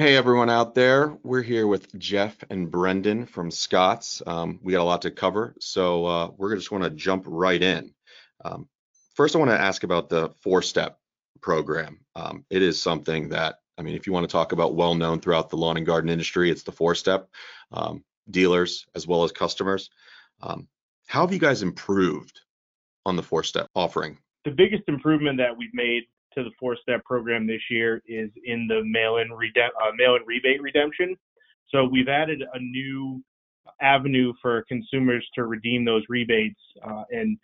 Hey, everyone out there. We're here with Jeff and Brendan from Scotts. Um, we got a lot to cover, so uh, we're just want to jump right in. Um, first, I want to ask about the four step program. Um, it is something that, I mean, if you want to talk about well known throughout the lawn and garden industry, it's the four step um, dealers as well as customers. Um, how have you guys improved on the four step offering? The biggest improvement that we've made to the four step program this year is in the mail in uh, mail in rebate redemption. So we've added a new avenue for consumers to redeem those rebates. Uh, and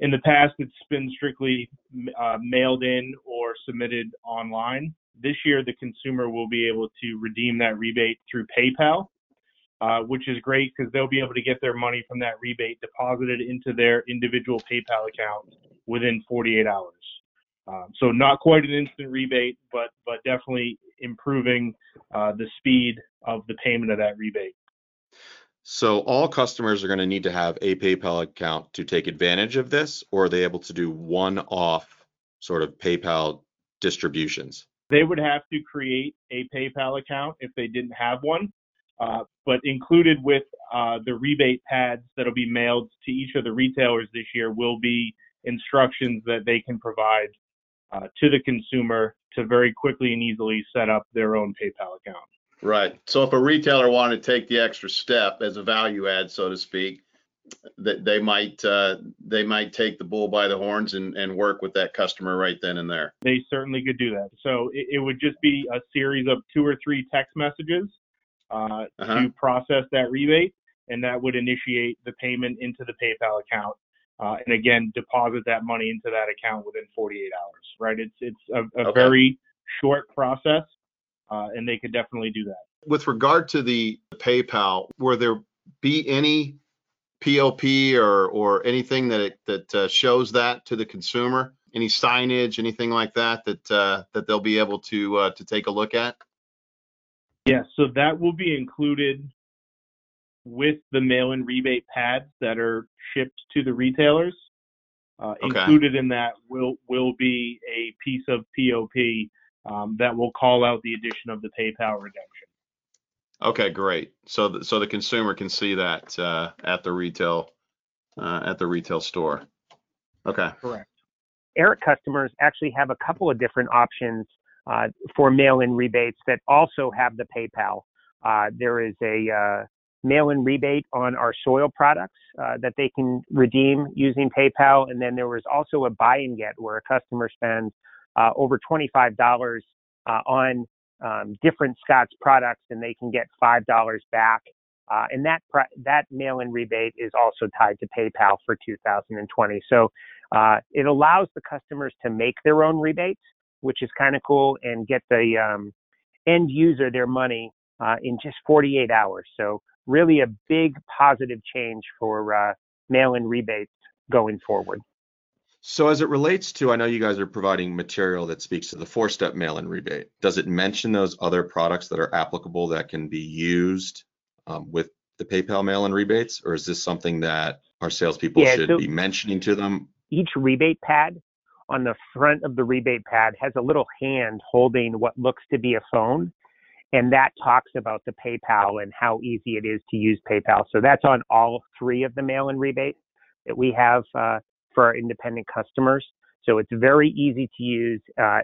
in the past, it's been strictly uh, mailed in or submitted online. This year, the consumer will be able to redeem that rebate through PayPal, uh, which is great because they'll be able to get their money from that rebate deposited into their individual PayPal account within 48 hours. Um, so not quite an instant rebate, but but definitely improving uh, the speed of the payment of that rebate. So all customers are going to need to have a PayPal account to take advantage of this, or are they able to do one-off sort of PayPal distributions? They would have to create a PayPal account if they didn't have one. Uh, but included with uh, the rebate pads that'll be mailed to each of the retailers this year will be instructions that they can provide uh, to the consumer to very quickly and easily set up their own PayPal account. Right. So if a retailer wanted to take the extra step as a value add, so to speak, that they might uh, they might take the bull by the horns and, and work with that customer right then and there. They certainly could do that. So it, it would just be a series of two or three text messages uh, uh-huh. to process that rebate, and that would initiate the payment into the PayPal account uh, and again deposit that money into that account within 48 hours. Right? It's it's a, a okay. very short process, uh, and they could definitely do that. With regard to the PayPal, were there be any POP or or anything that it, that uh, shows that to the consumer? Any signage, anything like that that uh, that they'll be able to uh, to take a look at? Yes, yeah, so that will be included with the mail-in rebate pads that are shipped to the retailers. Uh, okay. Included in that will will be a piece of POP um, that will call out the addition of the PayPal redemption. Okay, great. So the, so the consumer can see that uh, at the retail uh, at the retail store. Okay. Correct. Arett customers actually have a couple of different options uh, for mail-in rebates that also have the PayPal. Uh, there is a uh, mail-in rebate on our soil products uh, that they can redeem using PayPal. And then there was also a buy and get where a customer spends uh, over $25 uh, on um, different Scotts products and they can get $5 back. Uh, and that that mail-in rebate is also tied to PayPal for 2020. So uh, it allows the customers to make their own rebates, which is kind of cool, and get the um, end user their money uh, in just 48 hours. So really a big positive change for uh, mail-in rebates going forward. So as it relates to, I know you guys are providing material that speaks to the four-step mail-in rebate. Does it mention those other products that are applicable that can be used um, with the PayPal mail-in rebates, or is this something that our salespeople yeah, should so be mentioning to them? Each rebate pad on the front of the rebate pad has a little hand holding what looks to be a phone, and that talks about the PayPal and how easy it is to use PayPal. So that's on all three of the mail-in rebates that we have uh, for our independent customers. So it's very easy to use. Uh,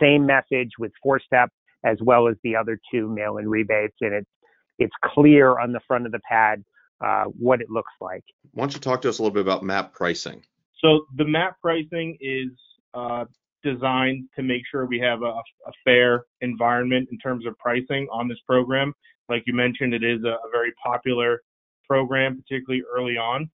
same message with four-step as well as the other two mail-in rebates, and it's it's clear on the front of the pad uh, what it looks like. Why don't you talk to us a little bit about MAP pricing? So the MAP pricing is uh, designed to make sure we have a, a, fair environment in terms of pricing on this program. Like you mentioned, it is a, a very popular program, particularly early on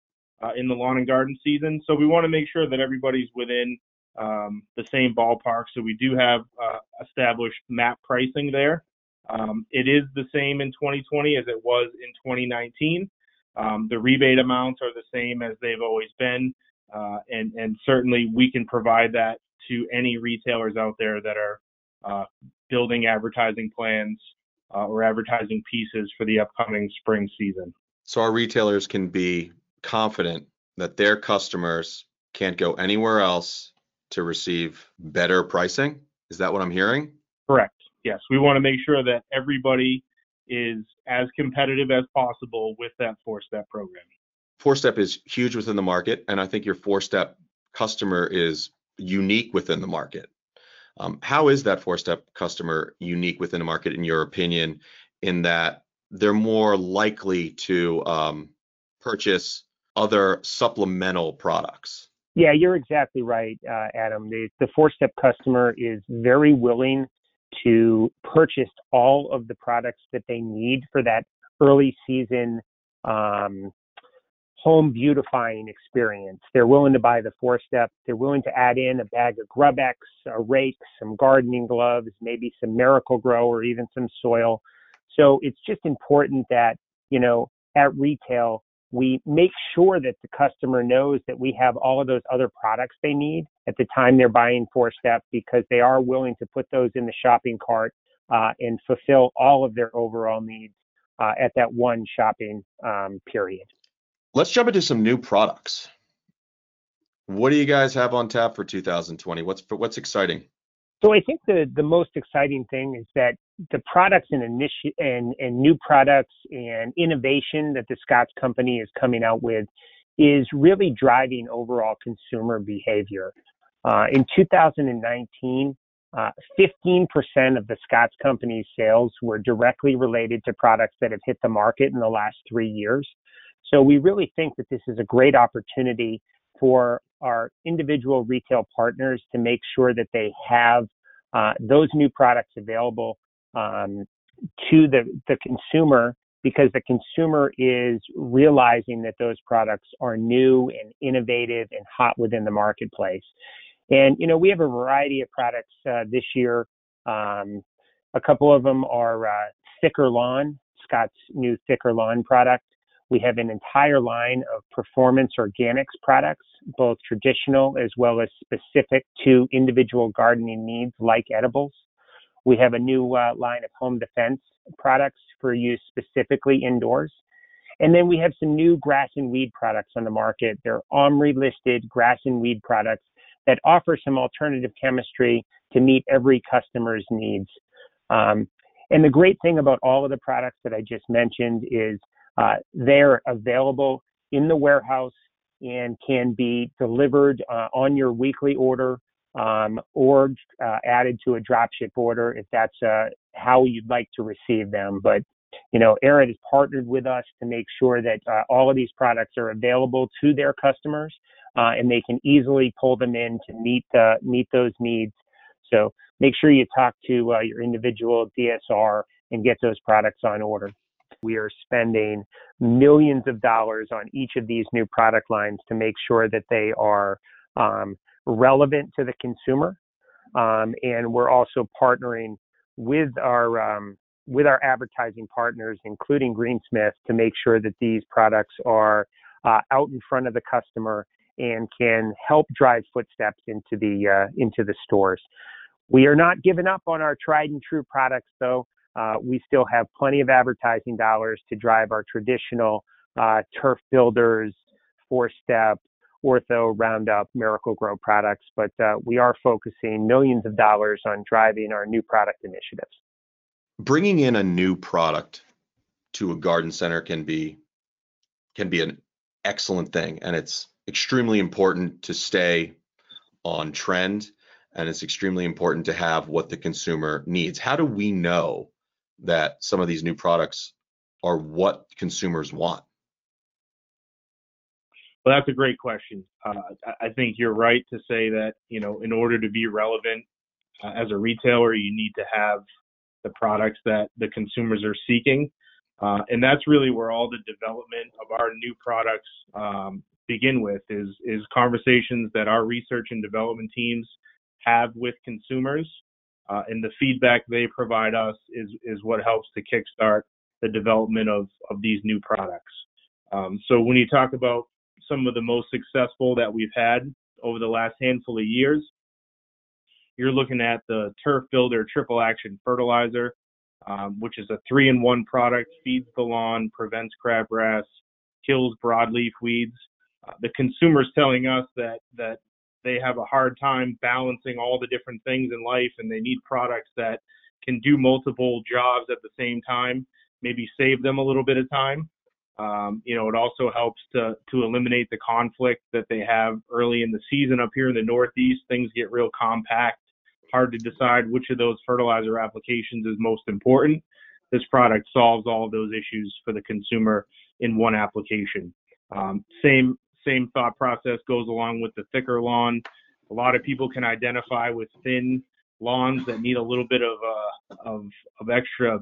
uh, in the lawn and garden season. So we want to make sure that everybody's within um, the same ballpark. So we do have uh, established MAP pricing there. Um, it is the same in 2020 as it was in 2019. Um, the rebate amounts are the same as they've always been, uh, and and certainly we can provide that to any retailers out there that are uh, building advertising plans uh, or advertising pieces for the upcoming spring season. So our retailers can be confident that their customers can't go anywhere else to receive better pricing. Is that what I'm hearing? Correct. yes, we want to make sure that everybody is as competitive as possible with that four-step program. Four step is huge within the market, and I think your four step customer is unique within the market. Um, how is that four step customer unique within the market, in your opinion, in that they're more likely to um, purchase other supplemental products? Yeah, you're exactly right, uh, Adam. The, the four step customer is very willing to purchase all of the products that they need for that early season um, home beautifying experience. They're willing to buy the four step. They're willing to add in a bag of GrubEx, a rake, some gardening gloves, maybe some Miracle-Gro or even some soil. So it's just important that, you know, at retail, we make sure that the customer knows that we have all of those other products they need at the time they're buying four step because they are willing to put those in the shopping cart uh, and fulfill all of their overall needs uh, at that one shopping um, period. Let's jump into some new products. What do you guys have on tap for 2020? What's what's exciting? So I think the the most exciting thing is that the products and initi- and and new products and innovation that the Scotts company is coming out with is really driving overall consumer behavior. Uh, in 2019, uh, 15% of the Scotts company's sales were directly related to products that have hit the market in the last three years. So we really think that this is a great opportunity for our individual retail partners to make sure that they have uh, those new products available um, to the, the consumer because the consumer is realizing that those products are new and innovative and hot within the marketplace. And, you know, we have a variety of products uh, this year. Um, a couple of them are uh, Thicker Lawn, Scott's new Thicker Lawn product. We have an entire line of performance organics products, both traditional as well as specific to individual gardening needs like edibles. We have a new uh, line of home defense products for use specifically indoors. And then we have some new grass and weed products on the market. They're OMRI listed grass and weed products that offer some alternative chemistry to meet every customer's needs. Um, and the great thing about all of the products that I just mentioned is they're available in the warehouse and can be delivered uh, on your weekly order um, or uh, added to a dropship order if that's uh, how you'd like to receive them. But you know, Arett has partnered with us to make sure that uh, all of these products are available to their customers uh, and they can easily pull them in to meet meet those needs. So make sure you talk to your individual DSR and get those products on order. We are spending millions of dollars on each of these new product lines to make sure that they are um, relevant to the consumer. Um, and we're also partnering with our um, with our advertising partners, including Greensmith, to make sure that these products are uh, out in front of the customer and can help drive footsteps into the uh, into the stores. We are not giving up on our tried and true products, though uh, we still have plenty of advertising dollars to drive our traditional uh, turf builders, four step, ortho, roundup, Miracle-Gro products, but uh, we are focusing millions of dollars on driving our new product initiatives. Bringing in a new product to a garden center can be can be an excellent thing, and it's extremely important to stay on trend and it's extremely important to have what the consumer needs. How do we know that some of these new products are what consumers want? Well, that's a great question. Uh, I think you're right to say that you know, in order to be relevant uh, as a retailer, you need to have the products that the consumers are seeking, uh, and that's really where all the development of our new products um, begin with. Is is conversations that our research and development teams have with consumers uh, and the feedback they provide us is is what helps to kickstart the development of of these new products. Um, so when you talk about some of the most successful that we've had over the last handful of years, you're looking at the Turf Builder Triple Action Fertilizer, um, which is a three-in-one product, feeds the lawn, prevents crabgrass, kills broadleaf weeds. Uh, the consumer's telling us that that they have a hard time balancing all the different things in life and they need products that can do multiple jobs at the same time, maybe save them a little bit of time. Um, you know, it also helps to to eliminate the conflict that they have early in the season up here in the Northeast. Things get real compact, hard to decide which of those fertilizer applications is most important. This product solves all of those issues for the consumer in one application. Um, same same thought process goes along with the thicker lawn. A lot of people can identify with thin lawns that need a little bit of uh, of, of extra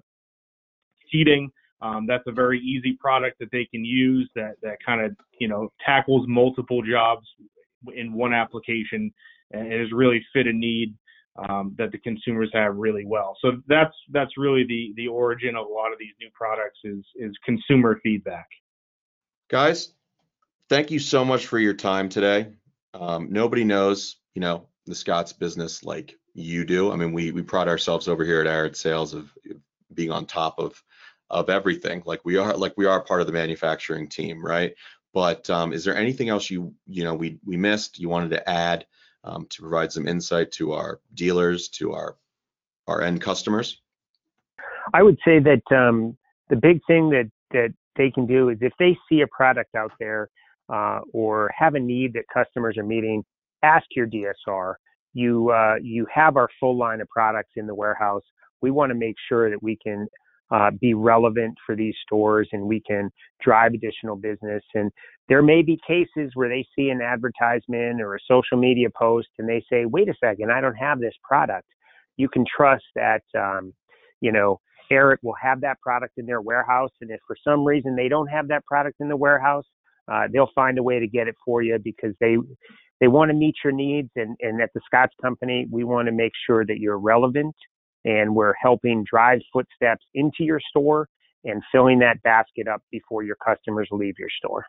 seeding. Um, that's a very easy product that they can use that that kind of you know tackles multiple jobs in one application and is really fit a need um, that the consumers have really well. So that's that's really the the origin of a lot of these new products is is consumer feedback. Guys, thank you so much for your time today. Um, nobody knows, you know, the Scotts business like you do. I mean, we we pride ourselves over here at Arett Sales of being on top of of everything. Like we are, like we are part of the manufacturing team, right? But um, is there anything else you you know we we missed? You wanted to add um, to provide some insight to our dealers, to our our end customers? I would say that um, the big thing that that they can do is if they see a product out there uh, or have a need that customers are meeting, ask your DSR. You uh, you have our full line of products in the warehouse. We want to make sure that we can uh, be relevant for these stores and we can drive additional business. And there may be cases where they see an advertisement or a social media post and they say, wait a second, I don't have this product. You can trust that, um, you know, Arett will have that product in their warehouse. And if for some reason they don't have that product in the warehouse, uh, they'll find a way to get it for you because they they want to meet your needs. And, and at the Scotts Company, we want to make sure that you're relevant and we're helping drive footsteps into your store and filling that basket up before your customers leave your store.